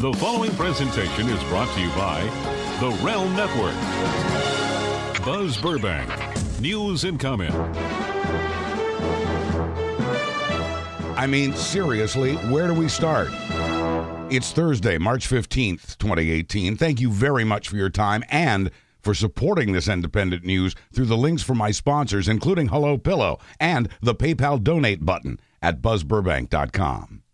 The following presentation is brought to you by the Realm Network. Buzz Burbank, news and comment. I mean, seriously, where do we start? It's Thursday, March 15th, 2018. Thank you very much for your time and for supporting this independent news through the links from my sponsors, including Hello Pillow and the PayPal donate button at buzzburbank.com.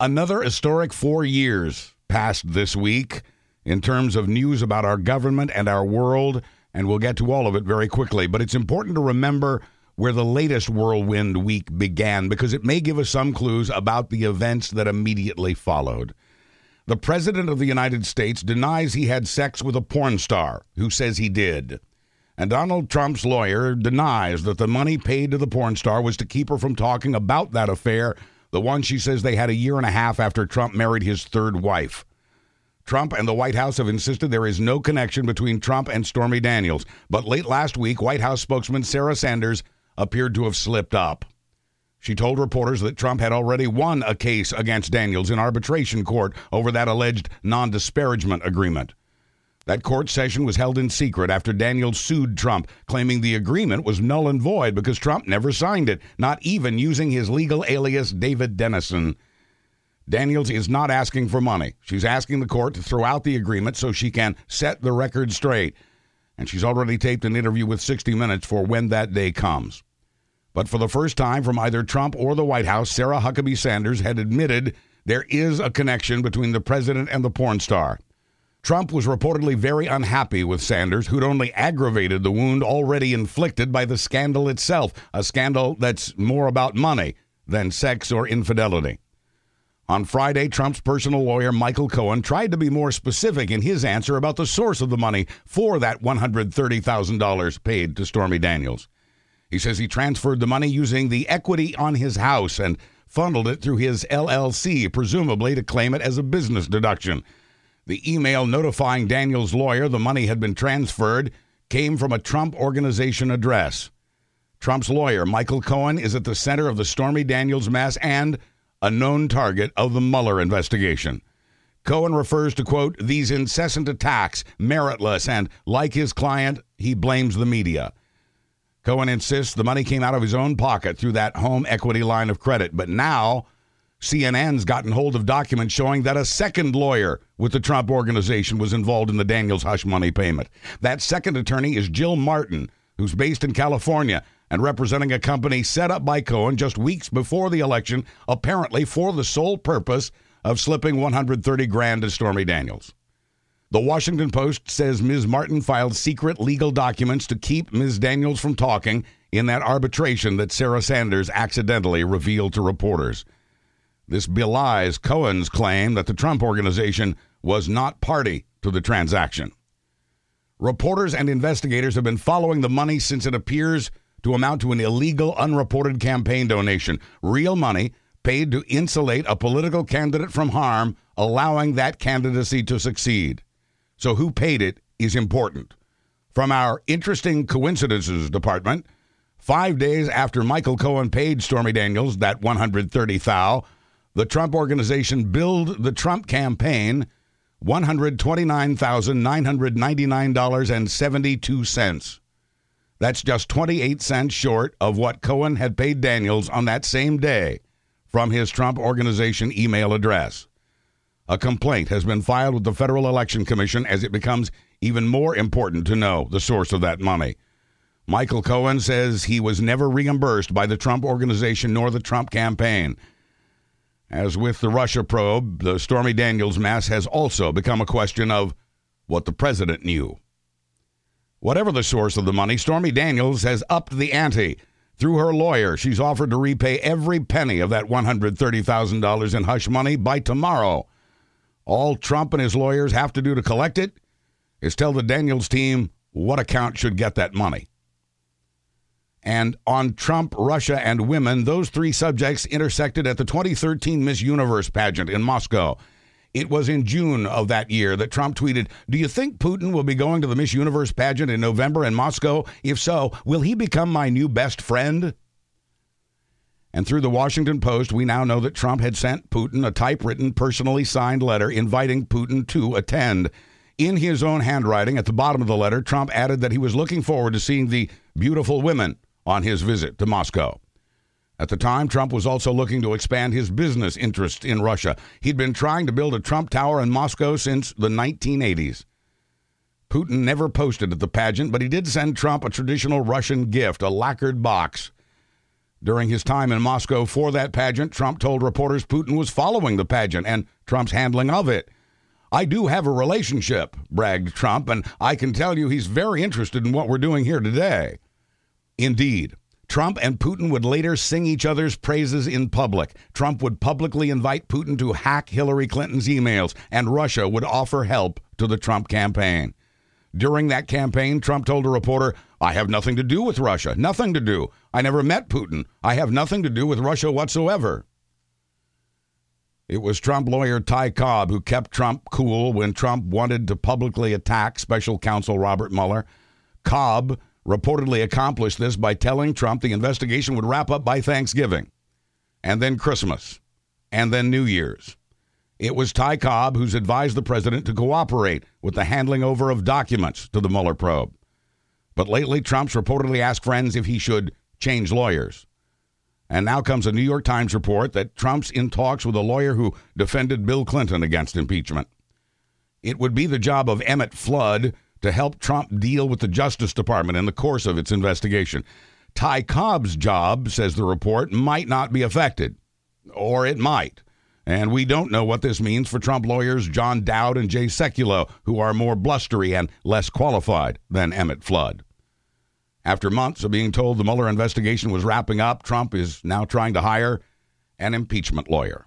Another historic four years passed this week in terms of news about our government and our world, and we'll get to all of it very quickly. But it's important to remember where the latest whirlwind week began because it may give us some clues about the events that immediately followed. The President of the United States denies he had sex with a porn star who says he did. And Donald Trump's lawyer denies that the money paid to the porn star was to keep her from talking about that affair the one she says they had a year and a half after Trump married his third wife. Trump and the White House have insisted there is no connection between Trump and Stormy Daniels, but late last week, White House spokesman Sarah Sanders appeared to have slipped up. She told reporters that Trump had already won a case against Daniels in arbitration court over that alleged non disparagement agreement. That court session was held in secret after Daniels sued Trump, claiming the agreement was null and void because Trump never signed it, not even using his legal alias David Dennison. Daniels is not asking for money. She's asking the court to throw out the agreement so she can set the record straight. And she's already taped an interview with 60 Minutes for when that day comes. But for the first time from either Trump or the White House, Sarah Huckabee Sanders had admitted there is a connection between the president and the porn star. Trump was reportedly very unhappy with Sanders, who'd only aggravated the wound already inflicted by the scandal itself, a scandal that's more about money than sex or infidelity. On Friday, Trump's personal lawyer, Michael Cohen, tried to be more specific in his answer about the source of the money for that $130,000 paid to Stormy Daniels. He says he transferred the money using the equity on his house and funneled it through his LLC, presumably to claim it as a business deduction. The email notifying Daniels' lawyer the money had been transferred came from a Trump organization address. Trump's lawyer, Michael Cohen, is at the center of the Stormy Daniels mess and a known target of the Mueller investigation. Cohen refers to, quote, these incessant attacks, meritless, and like his client, he blames the media. Cohen insists the money came out of his own pocket through that home equity line of credit, but now CNN's gotten hold of documents showing that a second lawyer with the Trump organization was involved in the Daniels hush money payment. That second attorney is Jill Martin, who's based in California and representing a company set up by Cohen just weeks before the election, apparently for the sole purpose of slipping 130 grand to Stormy Daniels. The Washington Post says Ms. Martin filed secret legal documents to keep Ms. Daniels from talking in that arbitration that Sarah Sanders accidentally revealed to reporters. This belies Cohen's claim that the Trump organization was not party to the transaction. Reporters and investigators have been following the money since it appears to amount to an illegal, unreported campaign donation. Real money paid to insulate a political candidate from harm, allowing that candidacy to succeed. So, who paid it is important. From our interesting coincidences department, five days after Michael Cohen paid Stormy Daniels that 130 thou, the Trump organization billed the Trump campaign $129,999.72. That's just 28 cents short of what Cohen had paid Daniels on that same day from his Trump organization email address. A complaint has been filed with the Federal Election Commission as it becomes even more important to know the source of that money. Michael Cohen says he was never reimbursed by the Trump organization nor the Trump campaign. As with the Russia probe, the Stormy Daniels mess has also become a question of what the president knew. Whatever the source of the money, Stormy Daniels has upped the ante. Through her lawyer, she's offered to repay every penny of that $130,000 in hush money by tomorrow. All Trump and his lawyers have to do to collect it is tell the Daniels team what account should get that money. And on Trump, Russia, and women, those three subjects intersected at the 2013 Miss Universe pageant in Moscow. It was in June of that year that Trump tweeted, Do you think Putin will be going to the Miss Universe pageant in November in Moscow? If so, will he become my new best friend? And through the Washington Post, we now know that Trump had sent Putin a typewritten, personally signed letter inviting Putin to attend. In his own handwriting, at the bottom of the letter, Trump added that he was looking forward to seeing the beautiful women on his visit to Moscow. At the time, Trump was also looking to expand his business interests in Russia. He'd been trying to build a Trump Tower in Moscow since the 1980s. Putin never posted at the pageant, but he did send Trump a traditional Russian gift, a lacquered box. During his time in Moscow for that pageant, Trump told reporters Putin was following the pageant and Trump's handling of it. I do have a relationship, bragged Trump, and I can tell you he's very interested in what we're doing here today. Indeed, Trump and Putin would later sing each other's praises in public. Trump would publicly invite Putin to hack Hillary Clinton's emails, and Russia would offer help to the Trump campaign. During that campaign, Trump told a reporter, I have nothing to do with Russia. Nothing to do. I never met Putin. I have nothing to do with Russia whatsoever. It was Trump lawyer Ty Cobb who kept Trump cool when Trump wanted to publicly attack special counsel Robert Mueller. Cobb reportedly accomplished this by telling Trump the investigation would wrap up by Thanksgiving, and then Christmas, and then New Year's. It was Ty Cobb who's advised the president to cooperate with the handling over of documents to the Mueller probe. But lately, Trump's reportedly asked friends if he should change lawyers. And now comes a New York Times report that Trump's in talks with a lawyer who defended Bill Clinton against impeachment. It would be the job of Emmett Flood to help Trump deal with the Justice Department in the course of its investigation. Ty Cobb's job, says the report, might not be affected, or it might. And we don't know what this means for Trump lawyers John Dowd and Jay Sekulow, who are more blustery and less qualified than Emmett Flood. After months of being told the Mueller investigation was wrapping up, Trump is now trying to hire an impeachment lawyer.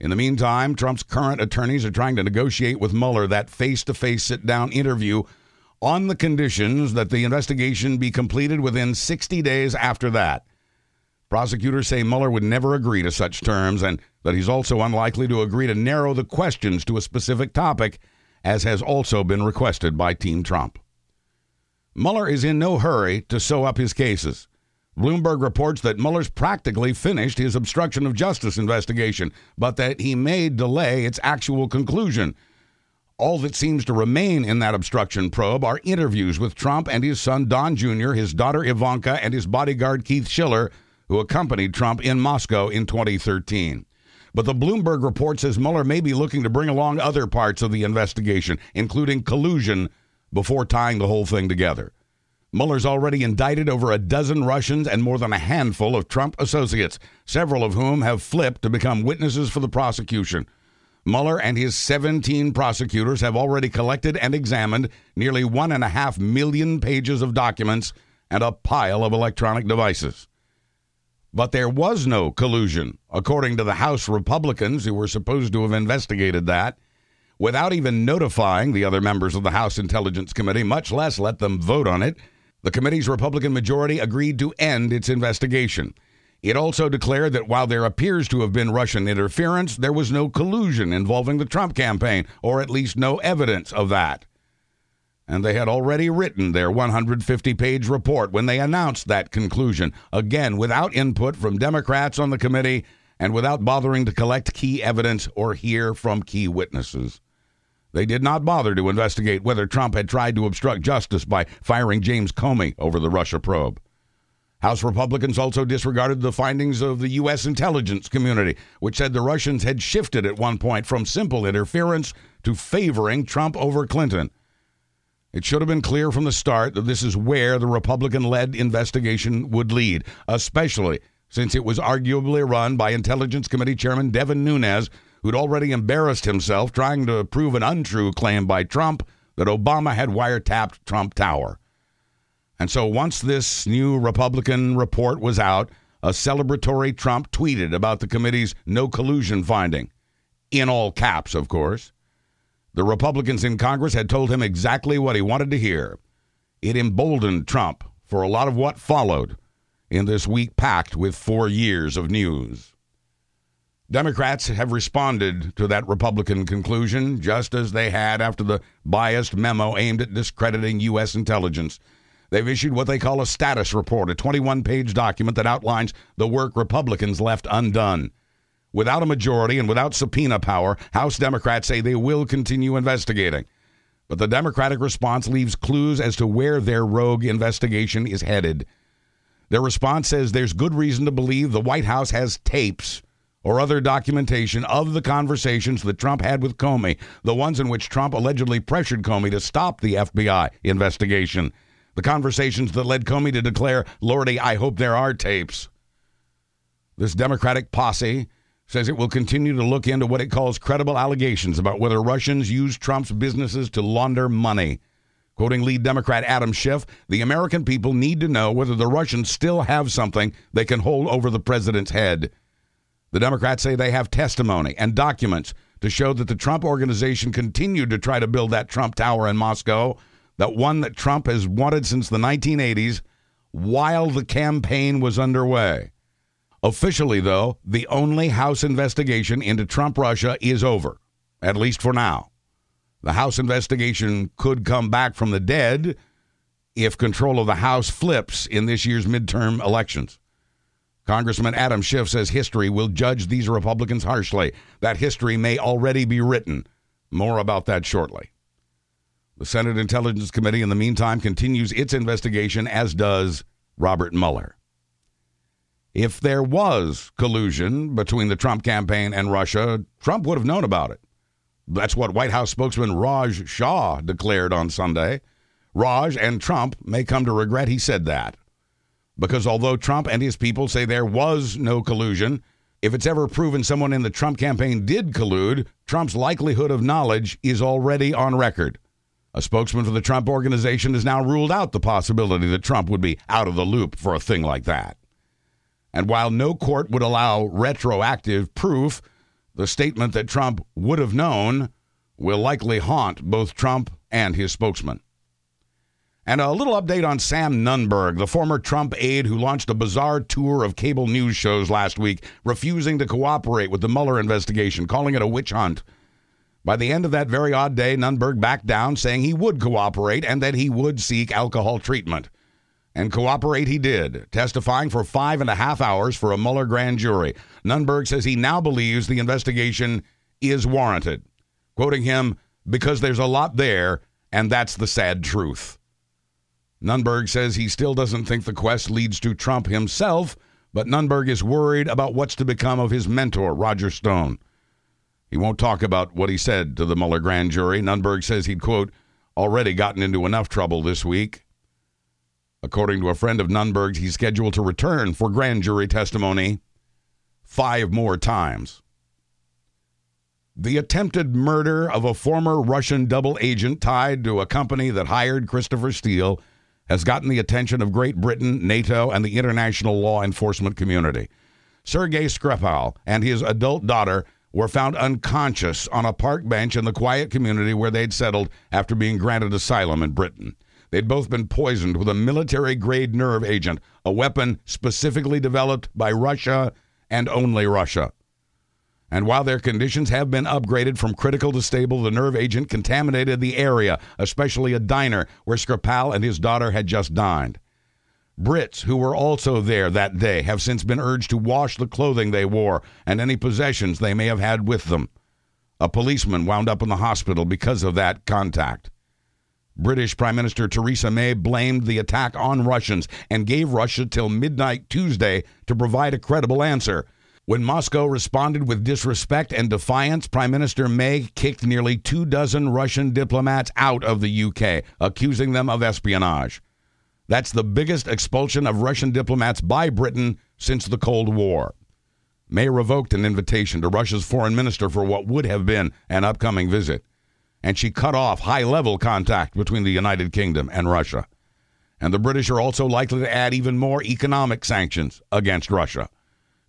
In the meantime, Trump's current attorneys are trying to negotiate with Mueller that face to face sit down interview on the conditions that the investigation be completed within 60 days after that. Prosecutors say Mueller would never agree to such terms and that he's also unlikely to agree to narrow the questions to a specific topic, as has also been requested by Team Trump. Mueller is in no hurry to sew up his cases. Bloomberg reports that Mueller's practically finished his obstruction of justice investigation, but that he may delay its actual conclusion. All that seems to remain in that obstruction probe are interviews with Trump and his son Don Jr., his daughter Ivanka, and his bodyguard Keith Schiller who accompanied Trump in Moscow in 2013. But the Bloomberg report says Mueller may be looking to bring along other parts of the investigation, including collusion, before tying the whole thing together. Mueller's already indicted over a dozen Russians and more than a handful of Trump associates, several of whom have flipped to become witnesses for the prosecution. Mueller and his 17 prosecutors have already collected and examined nearly one and a half million pages of documents and a pile of electronic devices. But there was no collusion, according to the House Republicans who were supposed to have investigated that, without even notifying the other members of the House Intelligence Committee, much less let them vote on it. The committee's Republican majority agreed to end its investigation. It also declared that while there appears to have been Russian interference, there was no collusion involving the Trump campaign, or at least no evidence of that and they had already written their 150 page report when they announced that conclusion, again, without input from Democrats on the committee and without bothering to collect key evidence or hear from key witnesses. They did not bother to investigate whether Trump had tried to obstruct justice by firing James Comey over the Russia probe. House Republicans also disregarded the findings of the U.S. intelligence community, which said the Russians had shifted at one point from simple interference to favoring Trump over Clinton. It should have been clear from the start that this is where the Republican led investigation would lead, especially since it was arguably run by Intelligence Committee Chairman Devin Nunes, who'd already embarrassed himself trying to prove an untrue claim by Trump that Obama had wiretapped Trump Tower. And so once this new Republican report was out, a celebratory Trump tweeted about the committee's no collusion finding. In all caps, of course. The Republicans in Congress had told him exactly what he wanted to hear. It emboldened Trump for a lot of what followed in this week packed with four years of news. Democrats have responded to that Republican conclusion just as they had after the biased memo aimed at discrediting U.S. intelligence. They've issued what they call a status report, a 21 page document that outlines the work Republicans left undone. Without a majority and without subpoena power, House Democrats say they will continue investigating. But the Democratic response leaves clues as to where their rogue investigation is headed. Their response says there's good reason to believe the White House has tapes or other documentation of the conversations that Trump had with Comey, the ones in which Trump allegedly pressured Comey to stop the FBI investigation, the conversations that led Comey to declare, Lordy, I hope there are tapes. This Democratic posse says it will continue to look into what it calls credible allegations about whether Russians used Trump's businesses to launder money. Quoting lead Democrat Adam Schiff, the American people need to know whether the Russians still have something they can hold over the president's head. The Democrats say they have testimony and documents to show that the Trump organization continued to try to build that Trump Tower in Moscow, that one that Trump has wanted since the 1980s, while the campaign was underway. Officially, though, the only House investigation into Trump Russia is over, at least for now. The House investigation could come back from the dead if control of the House flips in this year's midterm elections. Congressman Adam Schiff says history will judge these Republicans harshly. That history may already be written. More about that shortly. The Senate Intelligence Committee, in the meantime, continues its investigation, as does Robert Mueller. If there was collusion between the Trump campaign and Russia, Trump would have known about it. That's what White House spokesman Raj Shah declared on Sunday. Raj and Trump may come to regret he said that. Because although Trump and his people say there was no collusion, if it's ever proven someone in the Trump campaign did collude, Trump's likelihood of knowledge is already on record. A spokesman for the Trump organization has now ruled out the possibility that Trump would be out of the loop for a thing like that. And while no court would allow retroactive proof, the statement that Trump would have known will likely haunt both Trump and his spokesman. And a little update on Sam Nunberg, the former Trump aide who launched a bizarre tour of cable news shows last week, refusing to cooperate with the Mueller investigation, calling it a witch hunt. By the end of that very odd day, Nunberg backed down, saying he would cooperate and that he would seek alcohol treatment. And cooperate he did, testifying for five and a half hours for a Mueller grand jury. Nunberg says he now believes the investigation is warranted. Quoting him, because there's a lot there, and that's the sad truth. Nunberg says he still doesn't think the quest leads to Trump himself, but Nunberg is worried about what's to become of his mentor, Roger Stone. He won't talk about what he said to the Mueller grand jury. Nunberg says he'd, quote, already gotten into enough trouble this week. According to a friend of Nunberg's, he's scheduled to return for grand jury testimony five more times. The attempted murder of a former Russian double agent tied to a company that hired Christopher Steele has gotten the attention of Great Britain, NATO, and the international law enforcement community. Sergei Skripal and his adult daughter were found unconscious on a park bench in the quiet community where they'd settled after being granted asylum in Britain. They'd both been poisoned with a military grade nerve agent, a weapon specifically developed by Russia and only Russia. And while their conditions have been upgraded from critical to stable, the nerve agent contaminated the area, especially a diner where Skripal and his daughter had just dined. Brits who were also there that day have since been urged to wash the clothing they wore and any possessions they may have had with them. A policeman wound up in the hospital because of that contact. British Prime Minister Theresa May blamed the attack on Russians and gave Russia till midnight Tuesday to provide a credible answer. When Moscow responded with disrespect and defiance, Prime Minister May kicked nearly two dozen Russian diplomats out of the UK, accusing them of espionage. That's the biggest expulsion of Russian diplomats by Britain since the Cold War. May revoked an invitation to Russia's foreign minister for what would have been an upcoming visit and she cut off high level contact between the United Kingdom and Russia. And the British are also likely to add even more economic sanctions against Russia.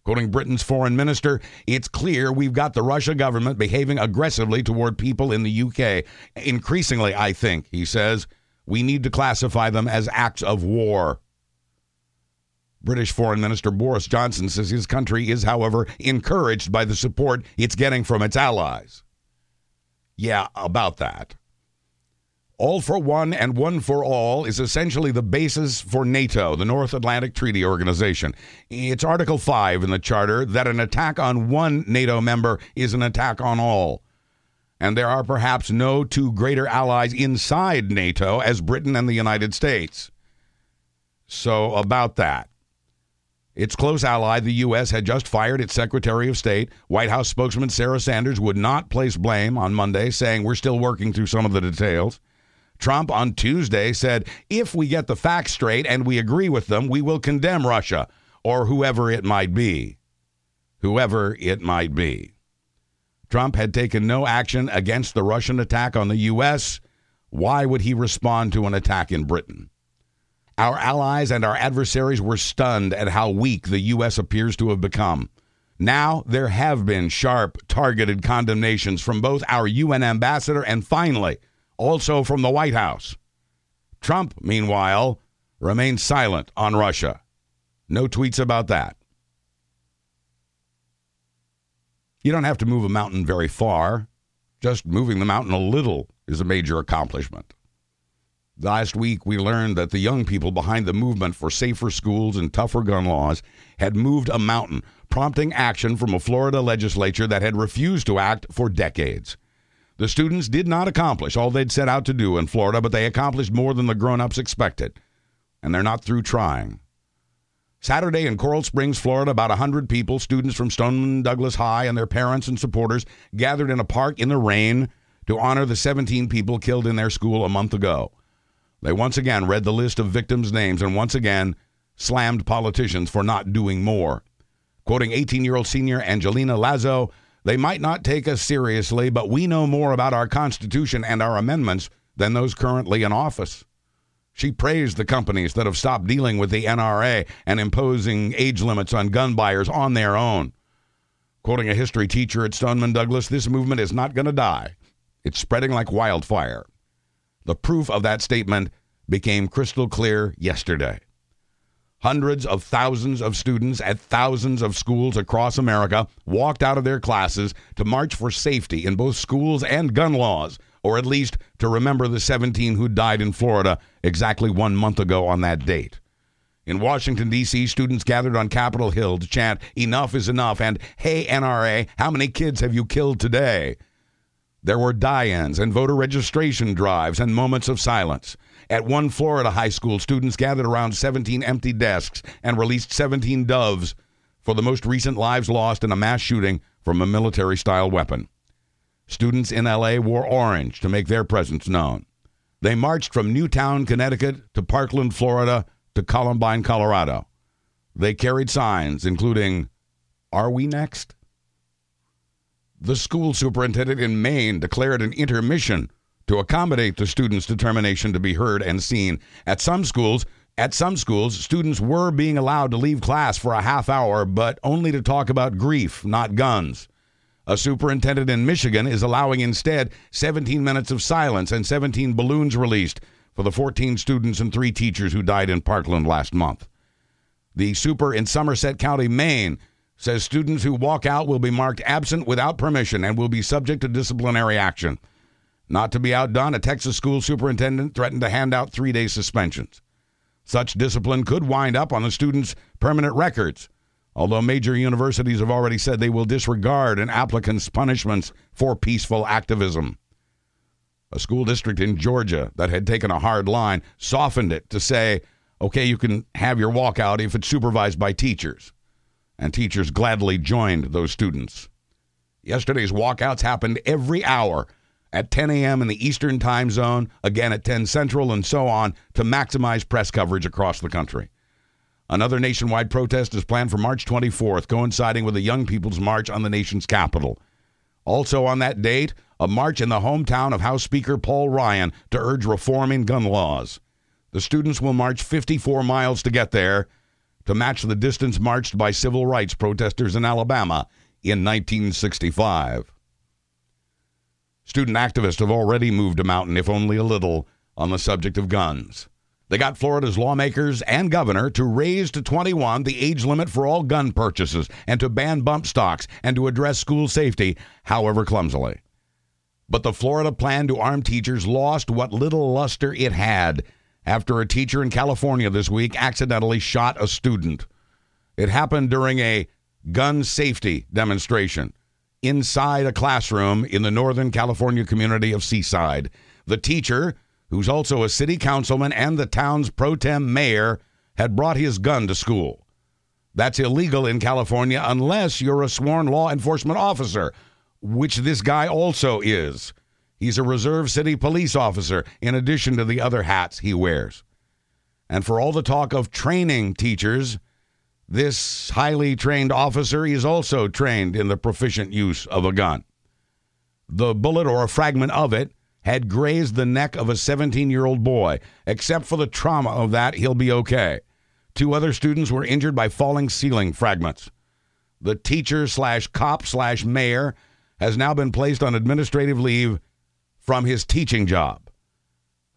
Quoting Britain's foreign minister, it's clear we've got the Russia government behaving aggressively toward people in the UK. Increasingly, I think, he says, we need to classify them as acts of war. British Foreign Minister Boris Johnson says his country is, however, encouraged by the support it's getting from its allies. Yeah, about that. All for one and one for all is essentially the basis for NATO, the North Atlantic Treaty Organization. It's Article 5 in the Charter that an attack on one NATO member is an attack on all. And there are perhaps no two greater allies inside NATO as Britain and the United States. So, about that. Its close ally, the U.S., had just fired its Secretary of State. White House spokesman Sarah Sanders would not place blame on Monday, saying, We're still working through some of the details. Trump on Tuesday said, if we get the facts straight and we agree with them, we will condemn Russia or whoever it might be. Whoever it might be. Trump had taken no action against the Russian attack on the U.S. Why would he respond to an attack in Britain? Our allies and our adversaries were stunned at how weak the U.S. appears to have become. Now, there have been sharp, targeted condemnations from both our UN ambassador and finally, also from the White House. Trump, meanwhile, remains silent on Russia. No tweets about that. You don't have to move a mountain very far. Just moving the mountain a little is a major accomplishment. Last week, we learned that the young people behind the movement for safer schools and tougher gun laws had moved a mountain, prompting action from a Florida legislature that had refused to act for decades. The students did not accomplish all they'd set out to do in Florida, but they accomplished more than the grown ups expected. And they're not through trying. Saturday in Coral Springs, Florida, about 100 people, students from Stoneman Douglas High and their parents and supporters, gathered in a park in the rain to honor the 17 people killed in their school a month ago. They once again read the list of victims' names and once again slammed politicians for not doing more. Quoting 18 year old senior Angelina Lazo, they might not take us seriously, but we know more about our Constitution and our amendments than those currently in office. She praised the companies that have stopped dealing with the NRA and imposing age limits on gun buyers on their own. Quoting a history teacher at Stoneman Douglas, this movement is not going to die. It's spreading like wildfire. The proof of that statement became crystal clear yesterday. Hundreds of thousands of students at thousands of schools across America walked out of their classes to march for safety in both schools and gun laws, or at least to remember the 17 who died in Florida exactly one month ago on that date. In Washington, D.C., students gathered on Capitol Hill to chant, Enough is enough, and Hey, NRA, how many kids have you killed today? There were die ins and voter registration drives and moments of silence. At one Florida high school, students gathered around 17 empty desks and released 17 doves for the most recent lives lost in a mass shooting from a military style weapon. Students in LA wore orange to make their presence known. They marched from Newtown, Connecticut to Parkland, Florida to Columbine, Colorado. They carried signs including, Are we next? The school superintendent in Maine declared an intermission to accommodate the students' determination to be heard and seen. At some schools, at some schools, students were being allowed to leave class for a half hour, but only to talk about grief, not guns. A superintendent in Michigan is allowing instead 17 minutes of silence and 17 balloons released for the 14 students and three teachers who died in Parkland last month. The super in Somerset County, Maine, says students who walk out will be marked absent without permission and will be subject to disciplinary action. Not to be outdone, a Texas school superintendent threatened to hand out three day suspensions. Such discipline could wind up on the students' permanent records, although major universities have already said they will disregard an applicant's punishments for peaceful activism. A school district in Georgia that had taken a hard line softened it to say, okay, you can have your walkout if it's supervised by teachers. And teachers gladly joined those students. Yesterday's walkouts happened every hour at 10 a.m. in the Eastern time zone, again at 10 Central, and so on to maximize press coverage across the country. Another nationwide protest is planned for March 24th, coinciding with the Young People's March on the nation's capital. Also on that date, a march in the hometown of House Speaker Paul Ryan to urge reform in gun laws. The students will march 54 miles to get there to match the distance marched by civil rights protesters in Alabama in 1965. Student activists have already moved a mountain, if only a little, on the subject of guns. They got Florida's lawmakers and governor to raise to 21 the age limit for all gun purchases and to ban bump stocks and to address school safety, however clumsily. But the Florida plan to arm teachers lost what little luster it had after a teacher in California this week accidentally shot a student. It happened during a gun safety demonstration inside a classroom in the Northern California community of Seaside. The teacher, who's also a city councilman and the town's pro tem mayor, had brought his gun to school. That's illegal in California unless you're a sworn law enforcement officer, which this guy also is. He's a reserve city police officer in addition to the other hats he wears. And for all the talk of training teachers, this highly trained officer is also trained in the proficient use of a gun. The bullet or a fragment of it had grazed the neck of a 17 year old boy. Except for the trauma of that, he'll be okay. Two other students were injured by falling ceiling fragments. The teacher slash cop slash mayor has now been placed on administrative leave from his teaching job.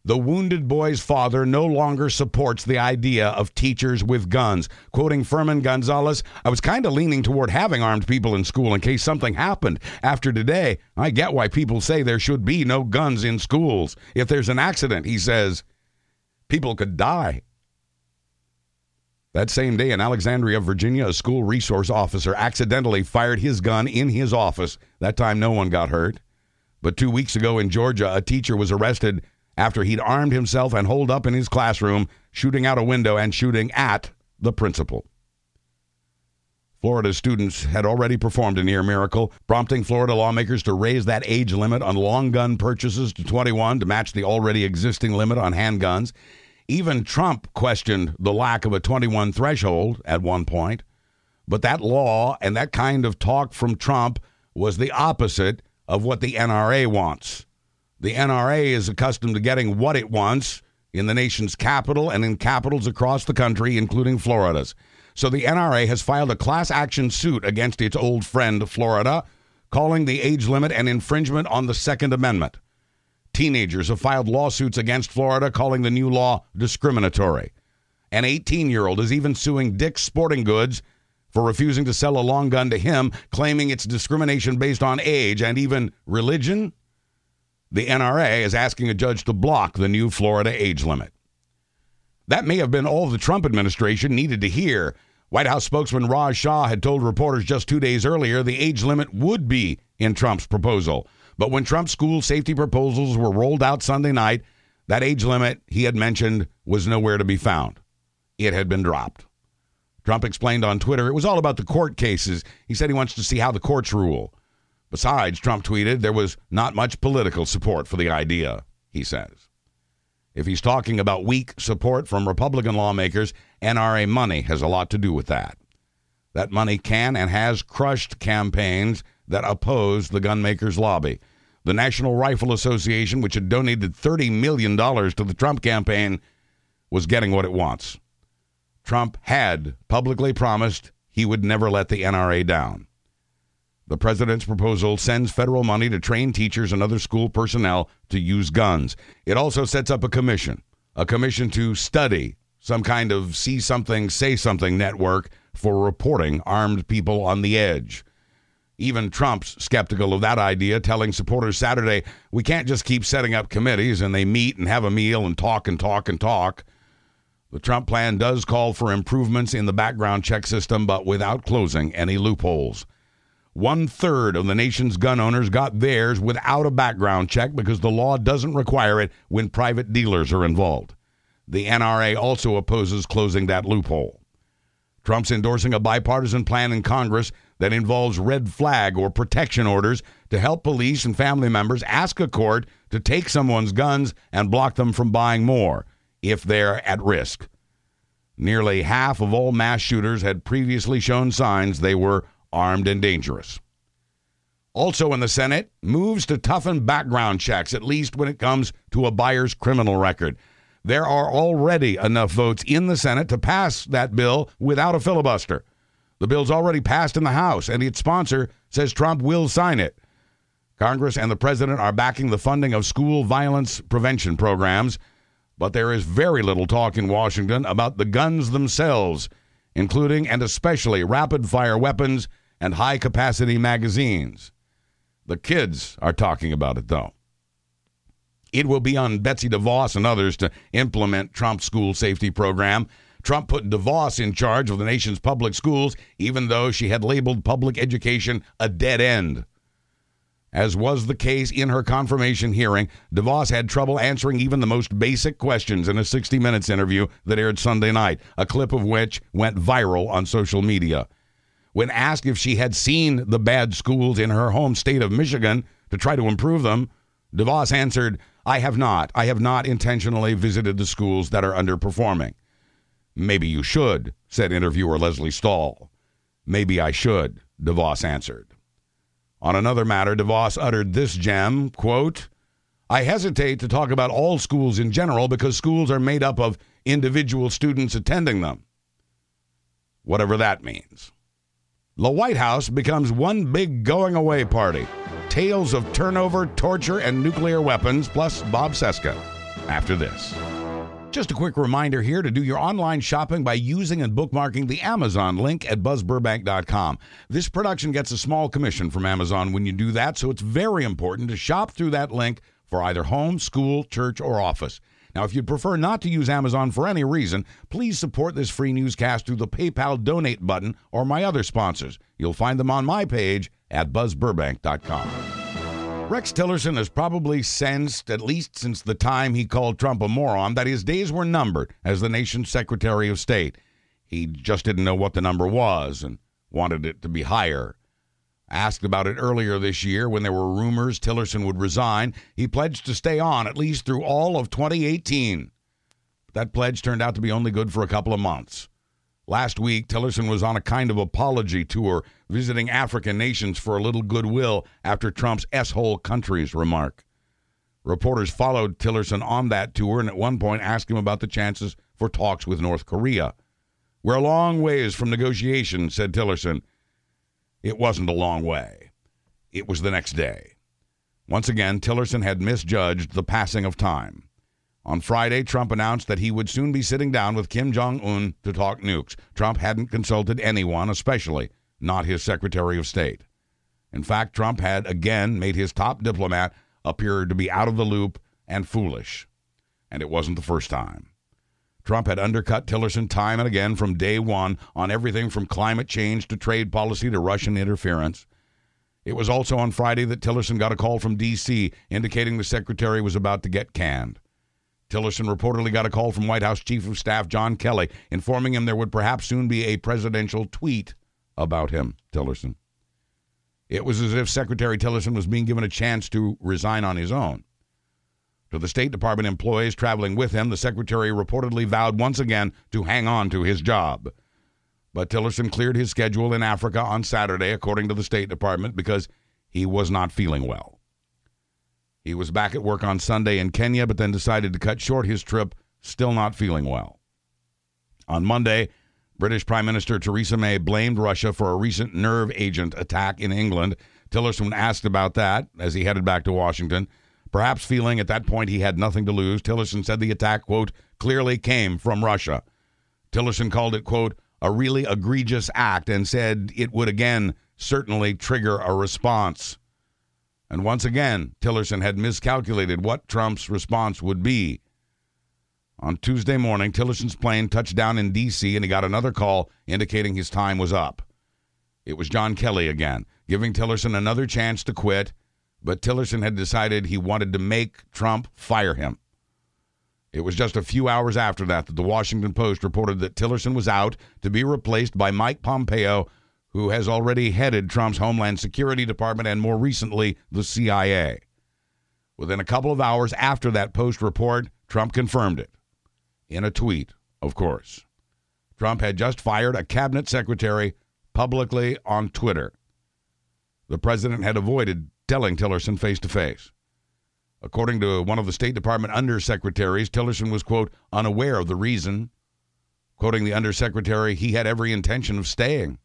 The wounded boy's father no longer supports the idea of teachers with guns. Quoting Fermin Gonzalez, I was kind of leaning toward having armed people in school in case something happened. After today, I get why people say there should be no guns in schools. If there's an accident, he says, people could die. That same day in Alexandria, Virginia, a school resource officer accidentally fired his gun in his office. That time, no one got hurt. But two weeks ago in Georgia, a teacher was arrested after he'd armed himself and holed up in his classroom, shooting out a window and shooting at the principal. Florida students had already performed a near miracle, prompting Florida lawmakers to raise that age limit on long gun purchases to 21 to match the already existing limit on handguns. Even Trump questioned the lack of a 21 threshold at one point. But that law and that kind of talk from Trump was the opposite of what the NRA wants. The NRA is accustomed to getting what it wants in the nation's capital and in capitals across the country, including Florida's. So the NRA has filed a class action suit against its old friend, Florida, calling the age limit an infringement on the Second Amendment. Teenagers have filed lawsuits against Florida, calling the new law discriminatory. An 18 year old is even suing Dick's Sporting Goods for refusing to sell a long gun to him, claiming it's discrimination based on age and even religion. The NRA is asking a judge to block the new Florida age limit. That may have been all the Trump administration needed to hear. White House spokesman Raj Shah had told reporters just two days earlier the age limit would be in Trump's proposal. But when Trump's school safety proposals were rolled out Sunday night, that age limit he had mentioned was nowhere to be found. It had been dropped. Trump explained on Twitter it was all about the court cases. He said he wants to see how the courts rule. Besides, Trump tweeted there was not much political support for the idea, he says. If he's talking about weak support from Republican lawmakers, NRA money has a lot to do with that. That money can and has crushed campaigns that oppose the gunmakers' lobby. The National Rifle Association, which had donated $30 million to the Trump campaign, was getting what it wants. Trump had publicly promised he would never let the NRA down. The president's proposal sends federal money to train teachers and other school personnel to use guns. It also sets up a commission, a commission to study some kind of see something, say something network for reporting armed people on the edge. Even Trump's skeptical of that idea, telling supporters Saturday, we can't just keep setting up committees and they meet and have a meal and talk and talk and talk. The Trump plan does call for improvements in the background check system, but without closing any loopholes. One third of the nation's gun owners got theirs without a background check because the law doesn't require it when private dealers are involved. The NRA also opposes closing that loophole. Trump's endorsing a bipartisan plan in Congress that involves red flag or protection orders to help police and family members ask a court to take someone's guns and block them from buying more if they're at risk. Nearly half of all mass shooters had previously shown signs they were armed and dangerous. Also in the Senate, moves to toughen background checks, at least when it comes to a buyer's criminal record. There are already enough votes in the Senate to pass that bill without a filibuster. The bill's already passed in the House, and its sponsor says Trump will sign it. Congress and the president are backing the funding of school violence prevention programs but there is very little talk in Washington about the guns themselves, including and especially rapid fire weapons and high capacity magazines. The kids are talking about it, though. It will be on Betsy DeVos and others to implement Trump's school safety program. Trump put DeVos in charge of the nation's public schools, even though she had labeled public education a dead end. As was the case in her confirmation hearing, DeVos had trouble answering even the most basic questions in a 60 Minutes interview that aired Sunday night, a clip of which went viral on social media. When asked if she had seen the bad schools in her home state of Michigan to try to improve them, DeVos answered, I have not. I have not intentionally visited the schools that are underperforming. Maybe you should, said interviewer Lesley Stahl. Maybe I should, DeVos answered. On another matter, DeVos uttered this gem, quote, I hesitate to talk about all schools in general because schools are made up of individual students attending them. Whatever that means. The White House becomes one big going away party. Tales of turnover, torture, and nuclear weapons, plus Bob Seska. After this. Just a quick reminder here to do your online shopping by using and bookmarking the Amazon link at buzzburbank.com. This production gets a small commission from Amazon when you do that, so it's very important to shop through that link for either home, school, church, or office. Now, if you'd prefer not to use Amazon for any reason, please support this free newscast through the PayPal donate button or my other sponsors. You'll find them on my page at buzzburbank.com. Rex Tillerson has probably sensed, at least since the time he called Trump a moron, that his days were numbered as the nation's Secretary of State. He just didn't know what the number was and wanted it to be higher. Asked about it earlier this year when there were rumors Tillerson would resign, he pledged to stay on at least through all of 2018. That pledge turned out to be only good for a couple of months. Last week, Tillerson was on a kind of apology tour, visiting African nations for a little goodwill after Trump's S-hole countries remark. Reporters followed Tillerson on that tour and at one point asked him about the chances for talks with North Korea. We're a long ways from negotiations, said Tillerson. It wasn't a long way. It was the next day. Once again, Tillerson had misjudged the passing of time. On Friday, Trump announced that he would soon be sitting down with Kim Jong un to talk nukes. Trump hadn't consulted anyone, especially not his Secretary of State. In fact, Trump had again made his top diplomat appear to be out of the loop and foolish. And it wasn't the first time. Trump had undercut Tillerson time and again from day one on everything from climate change to trade policy to Russian interference. It was also on Friday that Tillerson got a call from D.C. indicating the secretary was about to get canned. Tillerson reportedly got a call from White House Chief of Staff John Kelly informing him there would perhaps soon be a presidential tweet about him, Tillerson. It was as if Secretary Tillerson was being given a chance to resign on his own. To the State Department employees traveling with him, the Secretary reportedly vowed once again to hang on to his job. But Tillerson cleared his schedule in Africa on Saturday, according to the State Department, because he was not feeling well. He was back at work on Sunday in Kenya, but then decided to cut short his trip, still not feeling well. On Monday, British Prime Minister Theresa May blamed Russia for a recent nerve agent attack in England. Tillerson asked about that as he headed back to Washington. Perhaps feeling at that point he had nothing to lose, Tillerson said the attack, quote, clearly came from Russia. Tillerson called it, quote, a really egregious act and said it would again certainly trigger a response. And once again, Tillerson had miscalculated what Trump's response would be. On Tuesday morning, Tillerson's plane touched down in D.C., and he got another call indicating his time was up. It was John Kelly again, giving Tillerson another chance to quit, but Tillerson had decided he wanted to make Trump fire him. It was just a few hours after that that the Washington Post reported that Tillerson was out to be replaced by Mike Pompeo, who has already headed Trump's Homeland Security Department and more recently the CIA. Within a couple of hours after that Post report, Trump confirmed it. In a tweet, of course. Trump had just fired a cabinet secretary publicly on Twitter. The president had avoided telling Tillerson face to face. According to one of the State Department undersecretaries, Tillerson was, quote, unaware of the reason. Quoting the undersecretary, he had every intention of staying.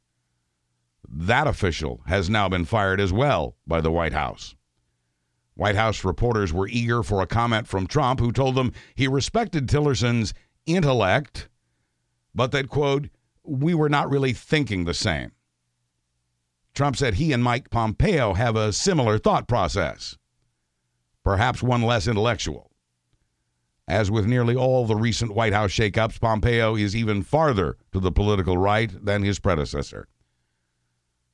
That official has now been fired as well by the White House. White House reporters were eager for a comment from Trump, who told them he respected Tillerson's intellect, but that, quote, we were not really thinking the same. Trump said he and Mike Pompeo have a similar thought process, perhaps one less intellectual. As with nearly all the recent White House shakeups, Pompeo is even farther to the political right than his predecessor.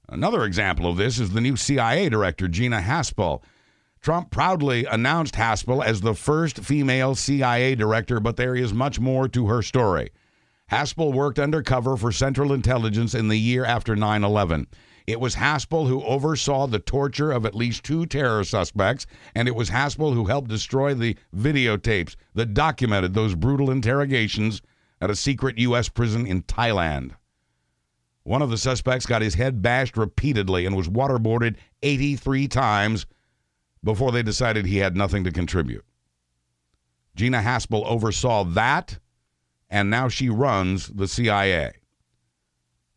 Another example of this is the new CIA director, Gina Haspel. Trump proudly announced Haspel as the first female CIA director, but there is much more to her story. Haspel worked undercover for Central Intelligence in the year after 9 11. It was Haspel who oversaw the torture of at least two terror suspects, and it was Haspel who helped destroy the videotapes that documented those brutal interrogations at a secret U.S. prison in Thailand. One of the suspects got his head bashed repeatedly and was waterboarded 83 times before they decided he had nothing to contribute. Gina Haspel oversaw that, and now she runs the CIA.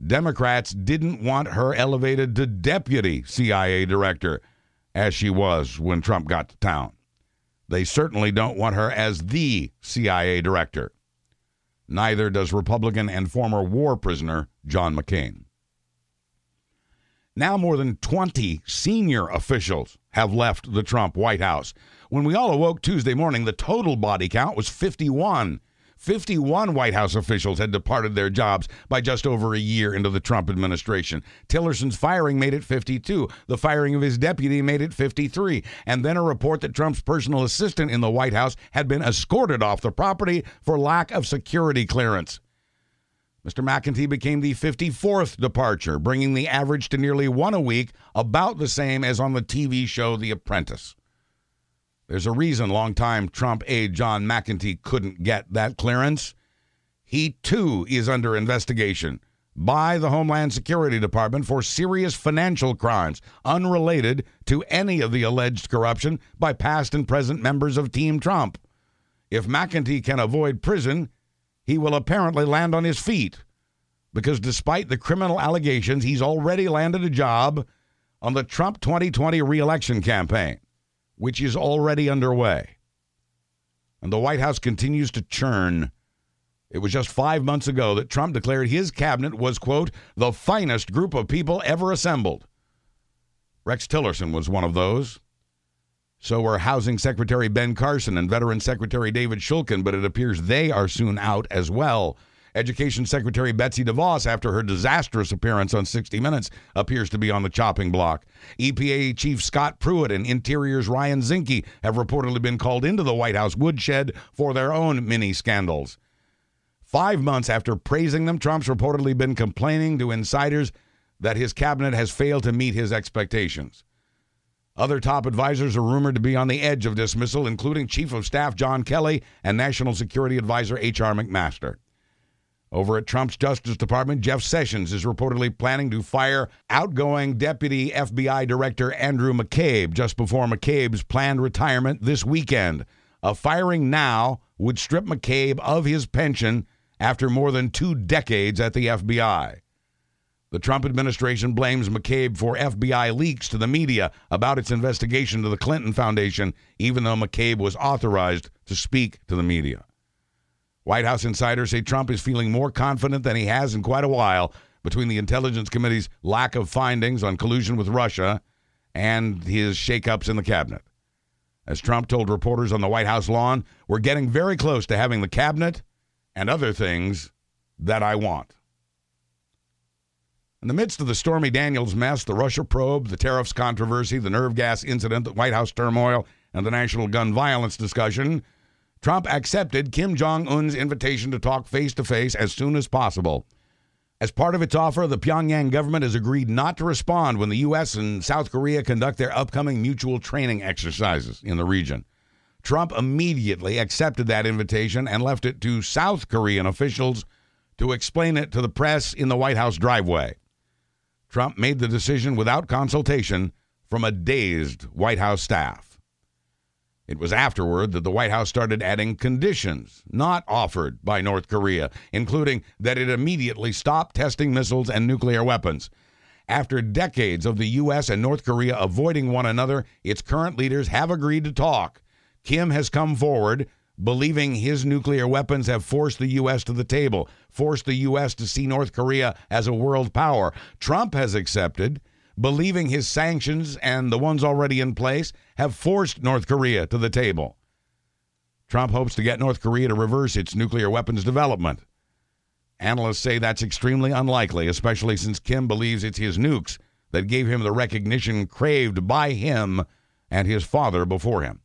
Democrats didn't want her elevated to deputy CIA director, as she was when Trump got to town. They certainly don't want her as the CIA director. Neither does Republican and former war prisoner John McCain. Now, more than 20 senior officials have left the Trump White House. When we all awoke Tuesday morning, the total body count was 51. 51 White House officials had departed their jobs by just over a year into the Trump administration. Tillerson's firing made it 52. The firing of his deputy made it 53. And then a report that Trump's personal assistant in the White House had been escorted off the property for lack of security clearance. Mr. McEntee became the 54th departure, bringing the average to nearly one a week, about the same as on the TV show The Apprentice. There's a reason longtime Trump aide John McEntee couldn't get that clearance. He too is under investigation by the Homeland Security Department for serious financial crimes unrelated to any of the alleged corruption by past and present members of Team Trump. If McEntee can avoid prison, he will apparently land on his feet because despite the criminal allegations, he's already landed a job on the Trump 2020 reelection campaign which is already underway. And the White House continues to churn. It was just five months ago that Trump declared his cabinet was, quote, the finest group of people ever assembled. Rex Tillerson was one of those. So were Housing Secretary Ben Carson and Veteran Secretary David Shulkin, but it appears they are soon out as well. Education Secretary Betsy DeVos, after her disastrous appearance on 60 Minutes, appears to be on the chopping block. EPA Chief Scott Pruitt and Interior's Ryan Zinke have reportedly been called into the White House woodshed for their own mini scandals. Five months after praising them, Trump's reportedly been complaining to insiders that his cabinet has failed to meet his expectations. Other top advisors are rumored to be on the edge of dismissal, including Chief of Staff John Kelly and National Security Advisor H.R. McMaster. Over at Trump's Justice Department, Jeff Sessions is reportedly planning to fire outgoing Deputy FBI Director Andrew McCabe just before McCabe's planned retirement this weekend. A firing now would strip McCabe of his pension after more than two decades at the FBI. The Trump administration blames McCabe for FBI leaks to the media about its investigation to the Clinton Foundation, even though McCabe was authorized to speak to the media. White House insiders say Trump is feeling more confident than he has in quite a while between the Intelligence Committee's lack of findings on collusion with Russia and his shakeups in the cabinet. As Trump told reporters on the White House lawn, we're getting very close to having the cabinet and other things that I want. In the midst of the Stormy Daniels mess, the Russia probe, the tariffs controversy, the nerve gas incident, the White House turmoil, and the national gun violence discussion, Trump accepted Kim Jong un's invitation to talk face to face as soon as possible. As part of its offer, the Pyongyang government has agreed not to respond when the U.S. and South Korea conduct their upcoming mutual training exercises in the region. Trump immediately accepted that invitation and left it to South Korean officials to explain it to the press in the White House driveway. Trump made the decision without consultation from a dazed White House staff. It was afterward that the White House started adding conditions not offered by North Korea, including that it immediately stop testing missiles and nuclear weapons. After decades of the U.S. and North Korea avoiding one another, its current leaders have agreed to talk. Kim has come forward, believing his nuclear weapons have forced the U.S. to the table, forced the U.S. to see North Korea as a world power. Trump has accepted believing his sanctions and the ones already in place have forced North Korea to the table. Trump hopes to get North Korea to reverse its nuclear weapons development. Analysts say that's extremely unlikely, especially since Kim believes it's his nukes that gave him the recognition craved by him and his father before him.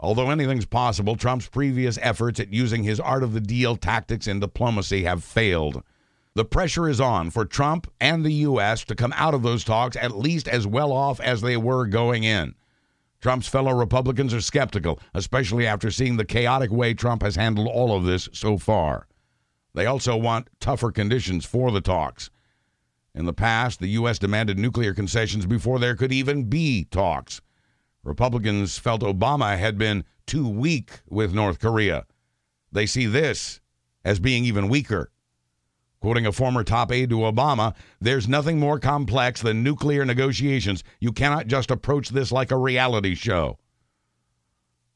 Although anything's possible, Trump's previous efforts at using his art of the deal tactics in diplomacy have failed. The pressure is on for Trump and the U.S. to come out of those talks at least as well off as they were going in. Trump's fellow Republicans are skeptical, especially after seeing the chaotic way Trump has handled all of this so far. They also want tougher conditions for the talks. In the past, the U.S. demanded nuclear concessions before there could even be talks. Republicans felt Obama had been too weak with North Korea. They see this as being even weaker. Quoting a former top aide to Obama, there's nothing more complex than nuclear negotiations. You cannot just approach this like a reality show.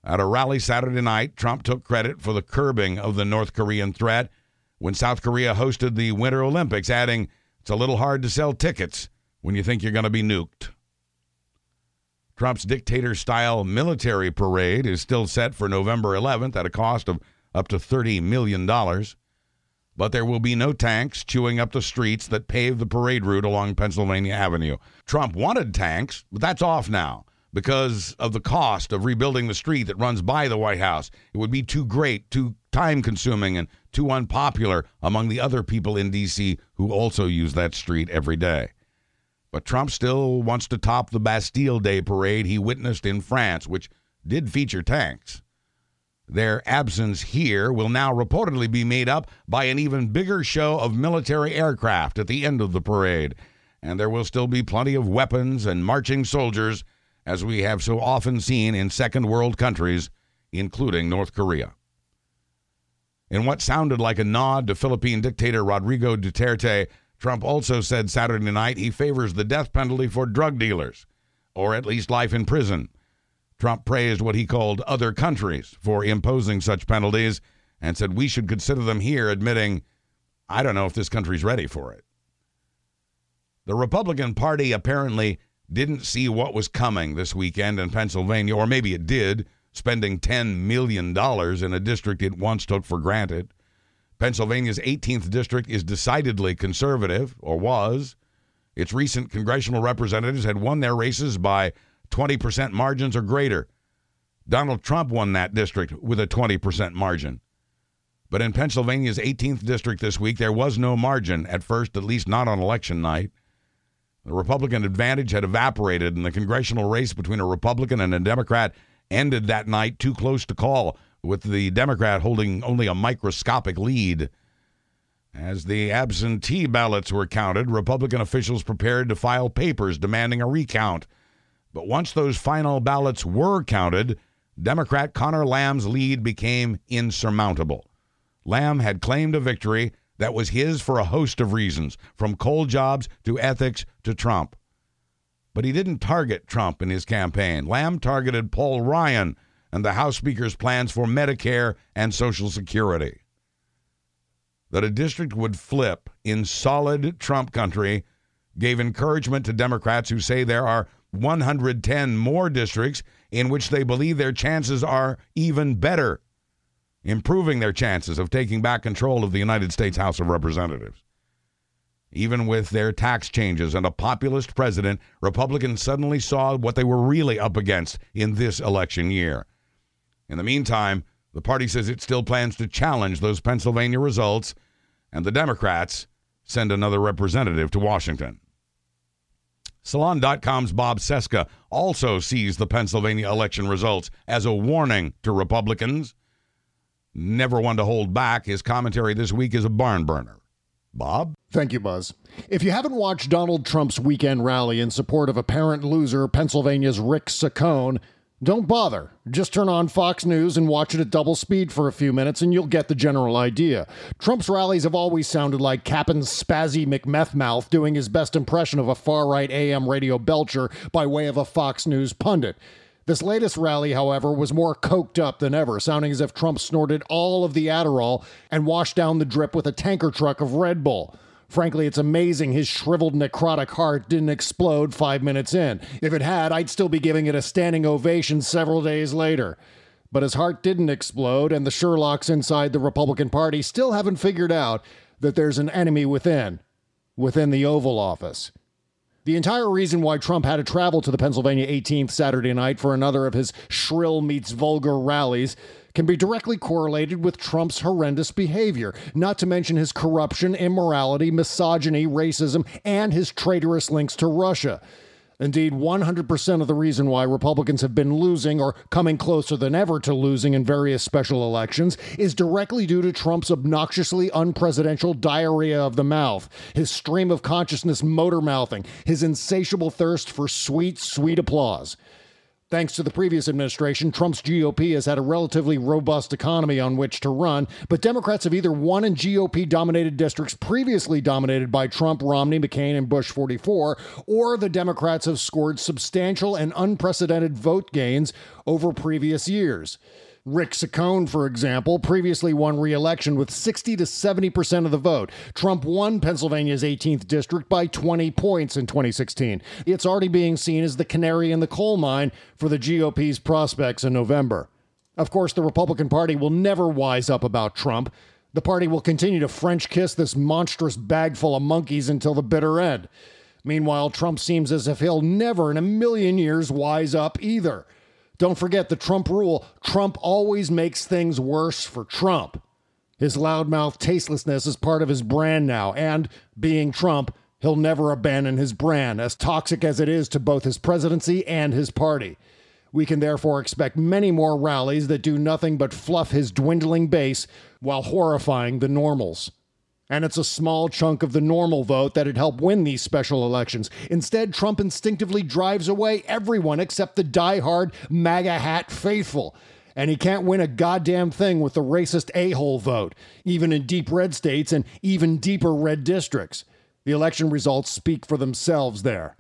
At a rally Saturday night, Trump took credit for the curbing of the North Korean threat when South Korea hosted the Winter Olympics, adding, It's a little hard to sell tickets when you think you're going to be nuked. Trump's dictator style military parade is still set for November 11th at a cost of up to $30 million. But there will be no tanks chewing up the streets that pave the parade route along Pennsylvania Avenue. Trump wanted tanks, but that's off now because of the cost of rebuilding the street that runs by the White House. It would be too great, too time consuming, and too unpopular among the other people in D.C. who also use that street every day. But Trump still wants to top the Bastille Day parade he witnessed in France, which did feature tanks. Their absence here will now reportedly be made up by an even bigger show of military aircraft at the end of the parade. And there will still be plenty of weapons and marching soldiers, as we have so often seen in second world countries, including North Korea. In what sounded like a nod to Philippine dictator Rodrigo Duterte, Trump also said Saturday night he favors the death penalty for drug dealers, or at least life in prison. Trump praised what he called other countries for imposing such penalties and said we should consider them here, admitting, I don't know if this country's ready for it. The Republican Party apparently didn't see what was coming this weekend in Pennsylvania, or maybe it did, spending $10 million in a district it once took for granted. Pennsylvania's 18th district is decidedly conservative, or was. Its recent congressional representatives had won their races by 20% margins or greater. Donald Trump won that district with a 20% margin. But in Pennsylvania's 18th district this week, there was no margin, at first, at least not on election night. The Republican advantage had evaporated, and the congressional race between a Republican and a Democrat ended that night too close to call with the Democrat holding only a microscopic lead. As the absentee ballots were counted, Republican officials prepared to file papers demanding a recount. But once those final ballots were counted, Democrat Connor Lamb's lead became insurmountable. Lamb had claimed a victory that was his for a host of reasons, from coal jobs to ethics to Trump. But he didn't target Trump in his campaign. Lamb targeted Paul Ryan and the House Speaker's plans for Medicare and Social Security. That a district would flip in solid Trump country gave encouragement to Democrats who say there are 110 more districts in which they believe their chances are even better, improving their chances of taking back control of the United States House of Representatives. Even with their tax changes and a populist president, Republicans suddenly saw what they were really up against in this election year in the meantime, the party says it still plans to challenge those Pennsylvania results, and the Democrats send another representative to Washington. Salon.com's Bob Cesca also sees the Pennsylvania election results as a warning to Republicans. Never one to hold back, his commentary this week is a barn burner. Bob? Thank you, Buzz. If you haven't watched Donald Trump's weekend rally in support of apparent loser Pennsylvania's Rick Saccone, don't bother. Just turn on Fox News and watch it at double speed for a few minutes and you'll get the general idea. Trump's rallies have always sounded like Captain's spazzy McMethmouth doing his best impression of a far right AM radio belcher by way of a Fox News pundit. This latest rally, however, was more coked up than ever, sounding as if Trump snorted all of the Adderall and washed down the drip with a tanker truck of Red Bull. Frankly, it's amazing his shriveled necrotic heart didn't explode five minutes in. If it had, I'd still be giving it a standing ovation several days later. But his heart didn't explode, and the Sherlocks inside the Republican Party still haven't figured out that there's an enemy within, within the Oval Office. The entire reason why Trump had to travel to the Pennsylvania 18th Saturday night for another of his shrill meets vulgar rallies can be directly correlated with Trump's horrendous behavior, not to mention his corruption, immorality, misogyny, racism, and his traitorous links to Russia. Indeed, 100% of the reason why Republicans have been losing or coming closer than ever to losing in various special elections is directly due to Trump's obnoxiously unpresidential diarrhea of the mouth, his stream of consciousness motor mouthing, his insatiable thirst for sweet, sweet applause. Thanks to the previous administration, Trump's GOP has had a relatively robust economy on which to run, but Democrats have either won in GOP dominated districts previously dominated by Trump, Romney, McCain, and Bush 44, or the Democrats have scored substantial and unprecedented vote gains over previous years. Rick Saccone, for example, previously won re election with 60 to 70% of the vote. Trump won Pennsylvania's 18th district by 20 points in 2016. It's already being seen as the canary in the coal mine for the GOP's prospects in November. Of course, the Republican Party will never wise up about Trump. The party will continue to French kiss this monstrous bag full of monkeys until the bitter end. Meanwhile, Trump seems as if he'll never in a million years wise up either. Don't forget the Trump rule Trump always makes things worse for Trump. His loudmouth tastelessness is part of his brand now, and, being Trump, he'll never abandon his brand, as toxic as it is to both his presidency and his party. We can therefore expect many more rallies that do nothing but fluff his dwindling base while horrifying the normals. And it's a small chunk of the normal vote that'd help win these special elections. Instead, Trump instinctively drives away everyone except the die-hard MAGA hat faithful. And he can't win a goddamn thing with the racist a hole vote, even in deep red states and even deeper red districts. The election results speak for themselves there.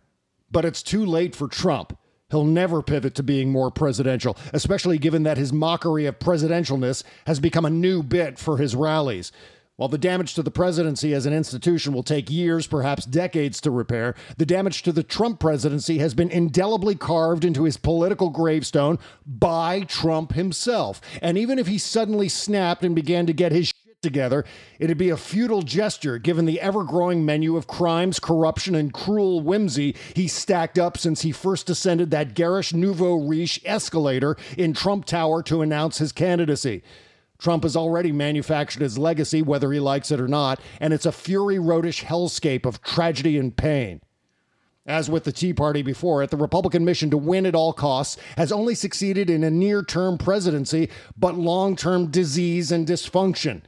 But it's too late for Trump. He'll never pivot to being more presidential, especially given that his mockery of presidentialness has become a new bit for his rallies. While the damage to the presidency as an institution will take years, perhaps decades to repair, the damage to the Trump presidency has been indelibly carved into his political gravestone by Trump himself. And even if he suddenly snapped and began to get his shit together, it'd be a futile gesture given the ever growing menu of crimes, corruption, and cruel whimsy he stacked up since he first ascended that garish nouveau riche escalator in Trump Tower to announce his candidacy. Trump has already manufactured his legacy, whether he likes it or not, and it's a fury roadish hellscape of tragedy and pain. As with the Tea Party before it, the Republican mission to win at all costs has only succeeded in a near term presidency, but long term disease and dysfunction.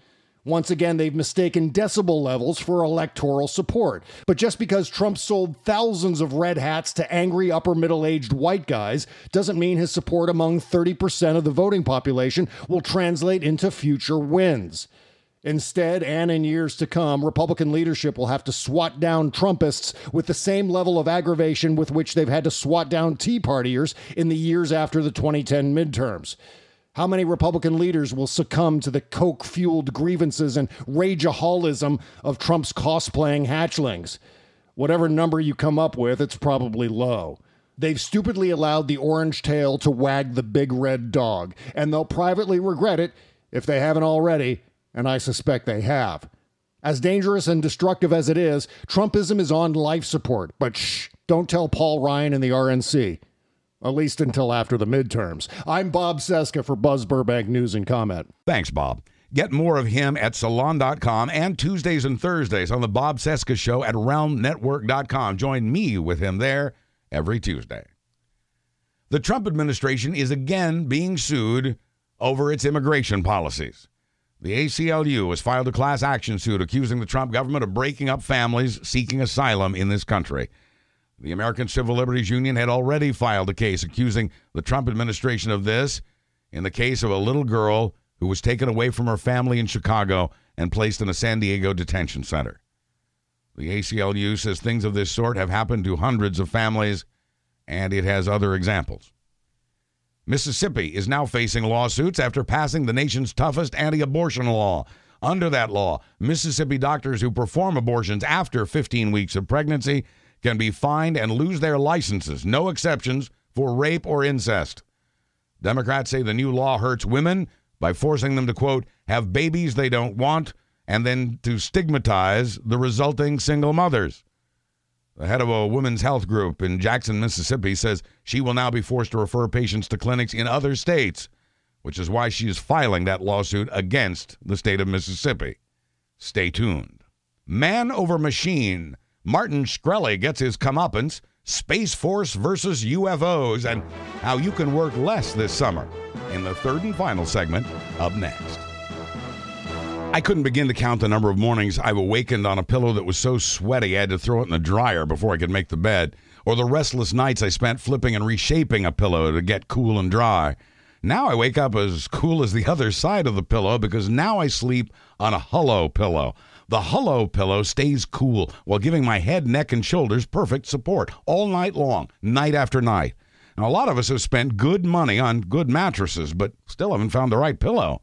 Once again, they've mistaken decibel levels for electoral support. But just because Trump sold thousands of red hats to angry upper middle aged white guys doesn't mean his support among 30% of the voting population will translate into future wins. Instead, and in years to come, Republican leadership will have to swat down Trumpists with the same level of aggravation with which they've had to swat down Tea Partiers in the years after the 2010 midterms. How many Republican leaders will succumb to the coke fueled grievances and rageaholism of Trump's cosplaying hatchlings? Whatever number you come up with, it's probably low. They've stupidly allowed the orange tail to wag the big red dog, and they'll privately regret it if they haven't already, and I suspect they have. As dangerous and destructive as it is, Trumpism is on life support, but shh, don't tell Paul Ryan and the RNC at least until after the midterms. I'm Bob Cesca for Buzz Burbank News and Comment. Thanks, Bob. Get more of him at salon.com and Tuesdays and Thursdays on the Bob Cesca Show at roundnetwork.com. Join me with him there every Tuesday. The Trump administration is again being sued over its immigration policies. The ACLU has filed a class action suit accusing the Trump government of breaking up families seeking asylum in this country. The American Civil Liberties Union had already filed a case accusing the Trump administration of this in the case of a little girl who was taken away from her family in Chicago and placed in a San Diego detention center. The ACLU says things of this sort have happened to hundreds of families, and it has other examples. Mississippi is now facing lawsuits after passing the nation's toughest anti abortion law. Under that law, Mississippi doctors who perform abortions after 15 weeks of pregnancy can be fined and lose their licenses, no exceptions for rape or incest. Democrats say the new law hurts women by forcing them to, quote, have babies they don't want and then to stigmatize the resulting single mothers. The head of a women's health group in Jackson, Mississippi, says she will now be forced to refer patients to clinics in other states, which is why she is filing that lawsuit against the state of Mississippi. Stay tuned. Man over machine. Martin Shkreli gets his comeuppance. Space Force versus UFOs, and how you can work less this summer in the third and final segment up next. I couldn't begin to count the number of mornings I've awakened on a pillow that was so sweaty I had to throw it in the dryer before I could make the bed, or the restless nights I spent flipping and reshaping a pillow to get cool and dry. Now I wake up as cool as the other side of the pillow because now I sleep on a Hullo pillow. The Hullo pillow stays cool while giving my head, neck, and shoulders perfect support all night long, night after night. Now, a lot of us have spent good money on good mattresses, but still haven't found the right pillow.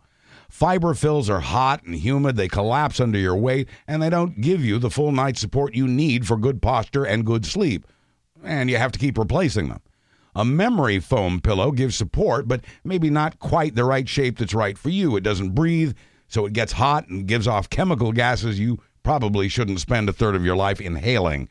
Fiber fills are hot and humid, they collapse under your weight, and they don't give you the full night support you need for good posture and good sleep. And you have to keep replacing them. A memory foam pillow gives support, but maybe not quite the right shape that's right for you. It doesn't breathe, so it gets hot and gives off chemical gases you probably shouldn't spend a third of your life inhaling.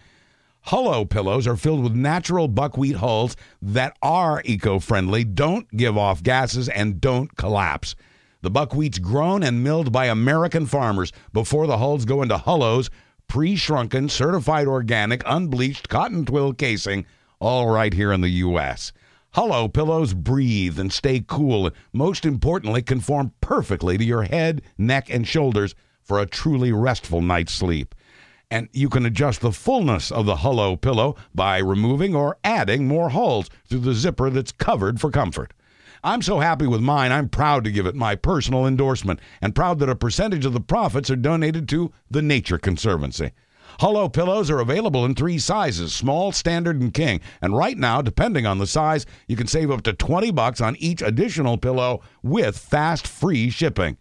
Hullo pillows are filled with natural buckwheat hulls that are eco friendly, don't give off gases, and don't collapse. The buckwheat's grown and milled by American farmers before the hulls go into hullos, pre shrunken, certified organic, unbleached cotton twill casing, all right here in the U.S. Hullo pillows breathe and stay cool, and most importantly, conform perfectly to your head, neck, and shoulders for a truly restful night's sleep. And you can adjust the fullness of the Hullo pillow by removing or adding more holes through the zipper that's covered for comfort. I'm so happy with mine, I'm proud to give it my personal endorsement and proud that a percentage of the profits are donated to the Nature Conservancy. Hullo pillows are available in three sizes small, standard, and king. And right now, depending on the size, you can save up to 20 bucks on each additional pillow with fast free shipping.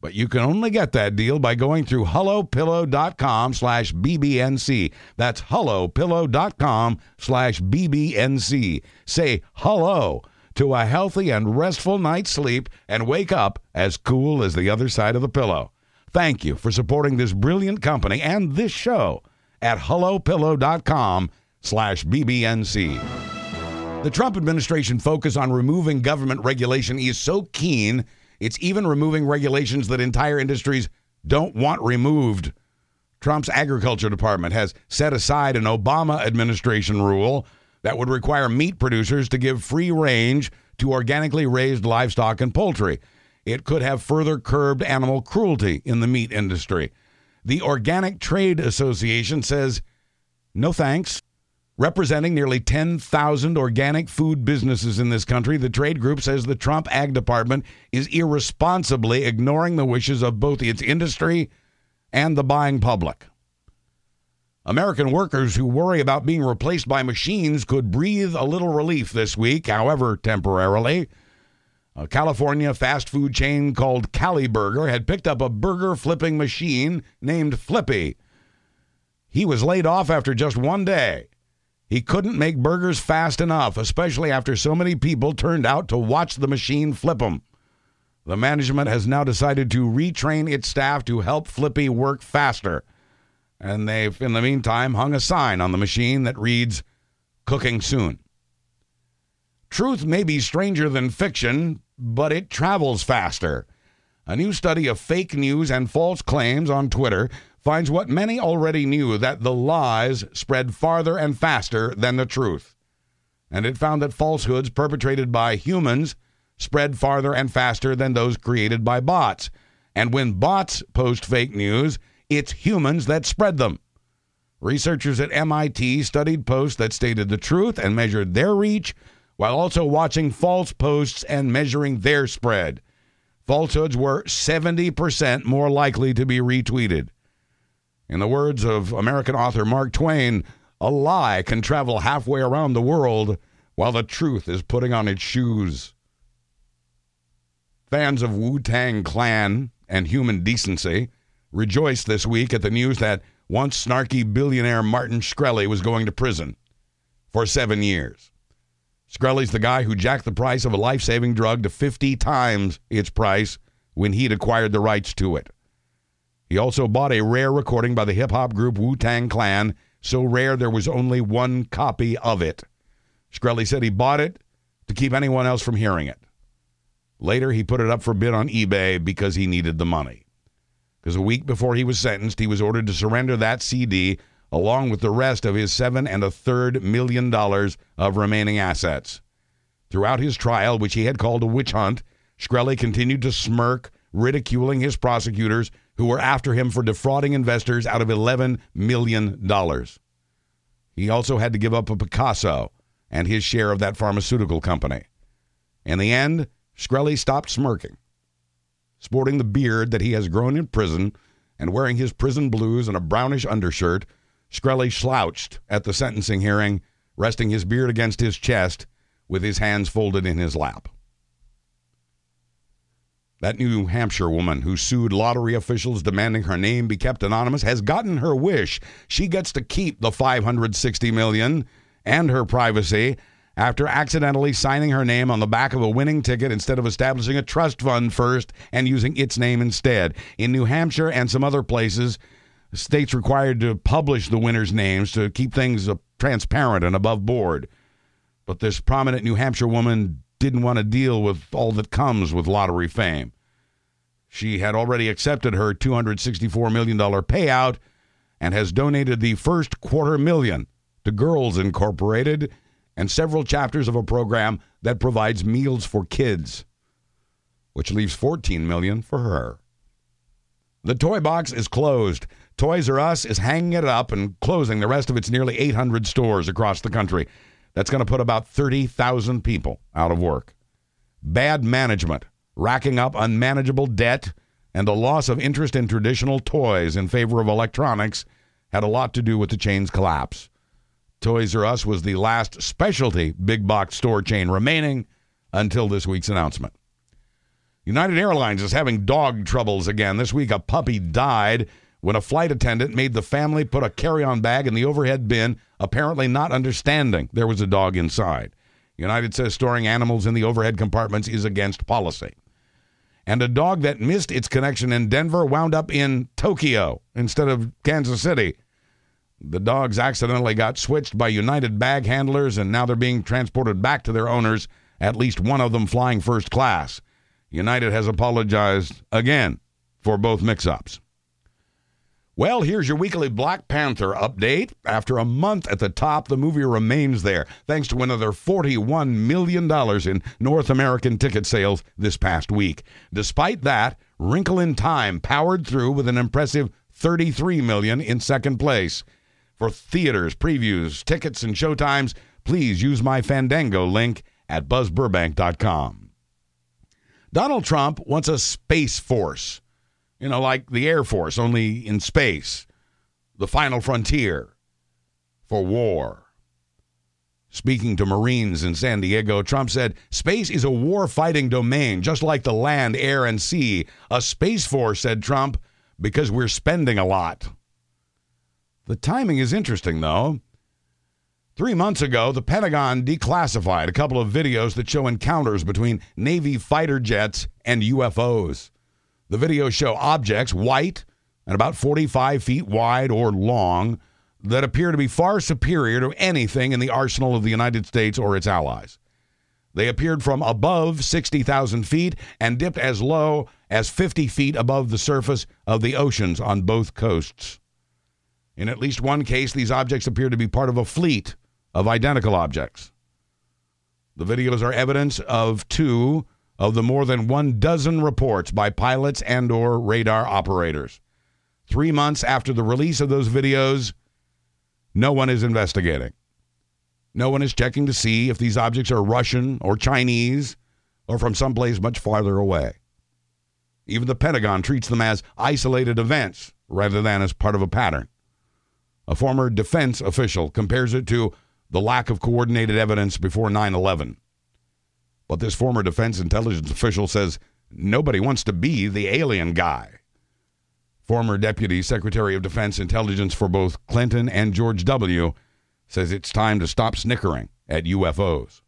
But you can only get that deal by going through hullopillow.com slash bbnc. That's hullopillow.com slash bbnc. Say hello to a healthy and restful night's sleep and wake up as cool as the other side of the pillow. Thank you for supporting this brilliant company and this show at hullopillow.com slash BBNC. The Trump administration focus on removing government regulation is so keen, it's even removing regulations that entire industries don't want removed. Trump's agriculture department has set aside an Obama administration rule that would require meat producers to give free range to organically raised livestock and poultry. It could have further curbed animal cruelty in the meat industry. The Organic Trade Association says, no thanks. Representing nearly 10,000 organic food businesses in this country, the trade group says the Trump Ag Department is irresponsibly ignoring the wishes of both its industry and the buying public. American workers who worry about being replaced by machines could breathe a little relief this week, however, temporarily. A California fast food chain called CaliBurger had picked up a burger flipping machine named Flippy. He was laid off after just one day. He couldn't make burgers fast enough, especially after so many people turned out to watch the machine flip them. The management has now decided to retrain its staff to help Flippy work faster and they've, in the meantime, hung a sign on the machine that reads, Cooking Soon. Truth may be stranger than fiction, but it travels faster. A new study of fake news and false claims on Twitter finds what many already knew that the lies spread farther and faster than the truth. And it found that falsehoods perpetrated by humans spread farther and faster than those created by bots. And when bots post fake news, it's humans that spread them. Researchers at MIT studied posts that stated the truth and measured their reach while also watching false posts and measuring their spread. Falsehoods were 70% more likely to be retweeted. In the words of American author Mark Twain, a lie can travel halfway around the world while the truth is putting on its shoes. Fans of Wu Tang Clan and human decency rejoiced this week at the news that once snarky billionaire Martin Shkreli was going to prison for seven years. Shkreli's the guy who jacked the price of a life saving drug to 50 times its price when he'd acquired the rights to it. He also bought a rare recording by the hip hop group Wu Tang Clan, so rare there was only one copy of it. Shkreli said he bought it to keep anyone else from hearing it. Later, he put it up for bid on eBay because he needed the money. Because a week before he was sentenced, he was ordered to surrender that CD along with the rest of his seven and a third million dollars of remaining assets. Throughout his trial, which he had called a witch hunt, Shkreli continued to smirk, ridiculing his prosecutors who were after him for defrauding investors out of $11 million. He also had to give up a Picasso and his share of that pharmaceutical company. In the end, Shkreli stopped smirking. Sporting the beard that he has grown in prison and wearing his prison blues and a brownish undershirt, Shkreli slouched at the sentencing hearing, resting his beard against his chest with his hands folded in his lap. That New Hampshire woman who sued lottery officials demanding her name be kept anonymous has gotten her wish. She gets to keep the 560 million and her privacy after accidentally signing her name on the back of a winning ticket instead of establishing a trust fund first and using its name instead. In New Hampshire and some other places, states required to publish the winners' names to keep things uh, transparent and above board. But this prominent New Hampshire woman didn't want to deal with all that comes with lottery fame. She had already accepted her $264 million payout and has donated the first quarter million to Girls Incorporated and several chapters of a program that provides meals for kids, which leaves 14 million for her. The toy box is closed. Toys R Us is hanging it up and closing the rest of its nearly 800 stores across the country. That's going to put about 30,000 people out of work. Bad management, racking up unmanageable debt, and the loss of interest in traditional toys in favor of electronics had a lot to do with the chain's collapse. Toys R Us was the last specialty big box store chain remaining until this week's announcement. United Airlines is having dog troubles again. This week, a puppy died when a flight attendant made the family put a carry on bag in the overhead bin, apparently not understanding there was a dog inside. United says storing animals in the overhead compartments is against policy. And a dog that missed its connection in Denver wound up in Tokyo instead of Kansas City. The dogs accidentally got switched by United bag handlers, and now they're being transported back to their owners, at least one of them flying first class. United has apologized again for both mix ups. Well, here's your weekly Black Panther update. After a month at the top, the movie remains there, thanks to another $41 million in North American ticket sales this past week. Despite that, Wrinkle in Time powered through with an impressive 33 million in second place. For theaters, previews, tickets, and showtimes, please use my Fandango link at buzzburbank.com. Donald Trump wants a space force you know, like the Air Force, only in space, the final frontier for war. Speaking to Marines in San Diego, Trump said, Space is a war fighting domain, just like the land, air, and sea. A space force, said Trump, because we're spending a lot. The timing is interesting, though. Three months ago, the Pentagon declassified a couple of videos that show encounters between Navy fighter jets and UFOs. The videos show objects, white and about 45 feet wide or long, that appear to be far superior to anything in the arsenal of the United States or its allies. They appeared from above 60,000 feet and dipped as low as 50 feet above the surface of the oceans on both coasts. In at least one case, these objects appear to be part of a fleet of identical objects. The videos are evidence of two of the more than one dozen reports by pilots and or radar operators. 3 months after the release of those videos, no one is investigating. No one is checking to see if these objects are Russian or Chinese or from someplace much farther away. Even the Pentagon treats them as isolated events rather than as part of a pattern. A former defense official compares it to the lack of coordinated evidence before 9 11. But this former defense intelligence official says nobody wants to be the alien guy. Former Deputy Secretary of Defense Intelligence for both Clinton and George W. says it's time to stop snickering at UFOs.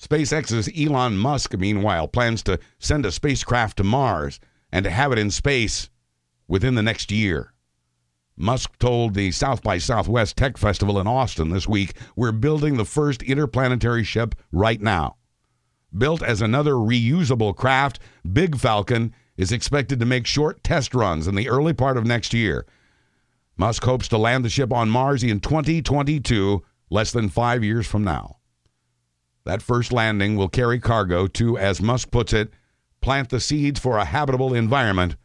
SpaceX's Elon Musk, meanwhile, plans to send a spacecraft to Mars and to have it in space within the next year. Musk told the South by Southwest Tech Festival in Austin this week, We're building the first interplanetary ship right now. Built as another reusable craft, Big Falcon is expected to make short test runs in the early part of next year. Musk hopes to land the ship on Mars in 2022, less than five years from now. That first landing will carry cargo to, as Musk puts it, plant the seeds for a habitable environment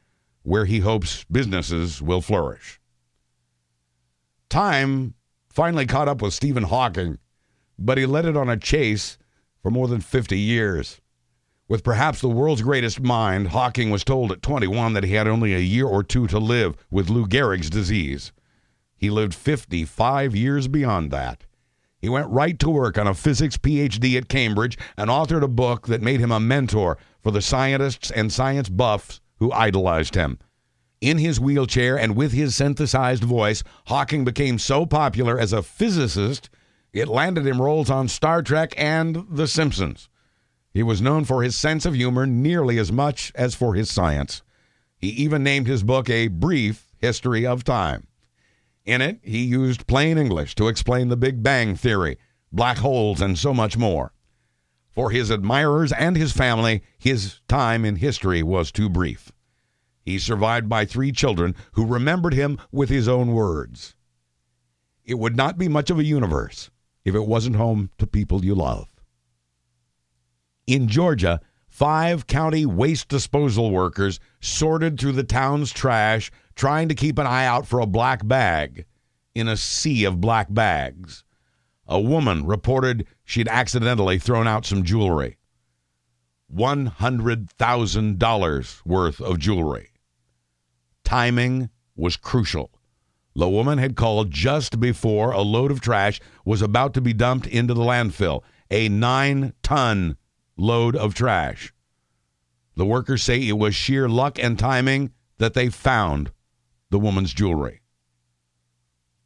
where he hopes businesses will flourish. Time finally caught up with Stephen Hawking, but he led it on a chase for more than 50 years. With perhaps the world's greatest mind, Hawking was told at 21 that he had only a year or two to live with Lou Gehrig's disease. He lived 55 years beyond that. He went right to work on a physics PhD at Cambridge and authored a book that made him a mentor for the scientists and science buffs who idolized him. In his wheelchair and with his synthesized voice, Hawking became so popular as a physicist, it landed him roles on Star Trek and The Simpsons. He was known for his sense of humor nearly as much as for his science. He even named his book A Brief History of Time. In it, he used plain English to explain the Big Bang Theory, black holes, and so much more. For his admirers and his family, his time in history was too brief. He's survived by three children who remembered him with his own words. It would not be much of a universe if it wasn't home to people you love. In Georgia, five county waste disposal workers sorted through the town's trash trying to keep an eye out for a black bag in a sea of black bags. A woman reported she'd accidentally thrown out some jewelry. $100,000 worth of jewelry. Timing was crucial. The woman had called just before a load of trash was about to be dumped into the landfill, a nine ton load of trash. The workers say it was sheer luck and timing that they found the woman's jewelry.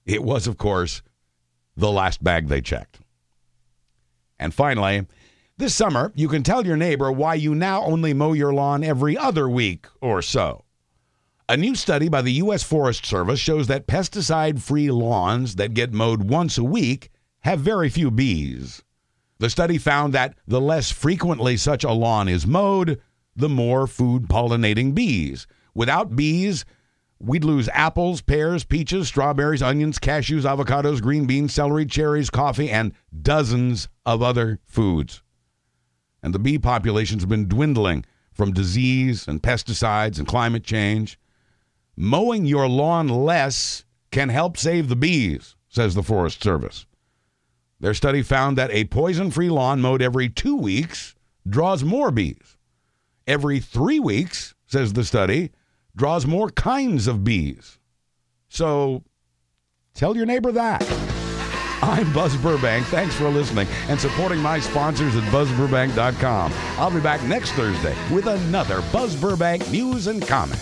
It was, of course, the last bag they checked. And finally, this summer, you can tell your neighbor why you now only mow your lawn every other week or so. A new study by the U.S. Forest Service shows that pesticide free lawns that get mowed once a week have very few bees. The study found that the less frequently such a lawn is mowed, the more food pollinating bees. Without bees, we'd lose apples, pears, peaches, strawberries, onions, cashews, avocados, green beans, celery, cherries, coffee, and dozens of other foods. And the bee population's been dwindling from disease and pesticides and climate change. Mowing your lawn less can help save the bees, says the Forest Service. Their study found that a poison free lawn mowed every two weeks draws more bees. Every three weeks, says the study, draws more kinds of bees. So tell your neighbor that. I'm Buzz Burbank. Thanks for listening and supporting my sponsors at buzzburbank.com. I'll be back next Thursday with another Buzz Burbank news and comment.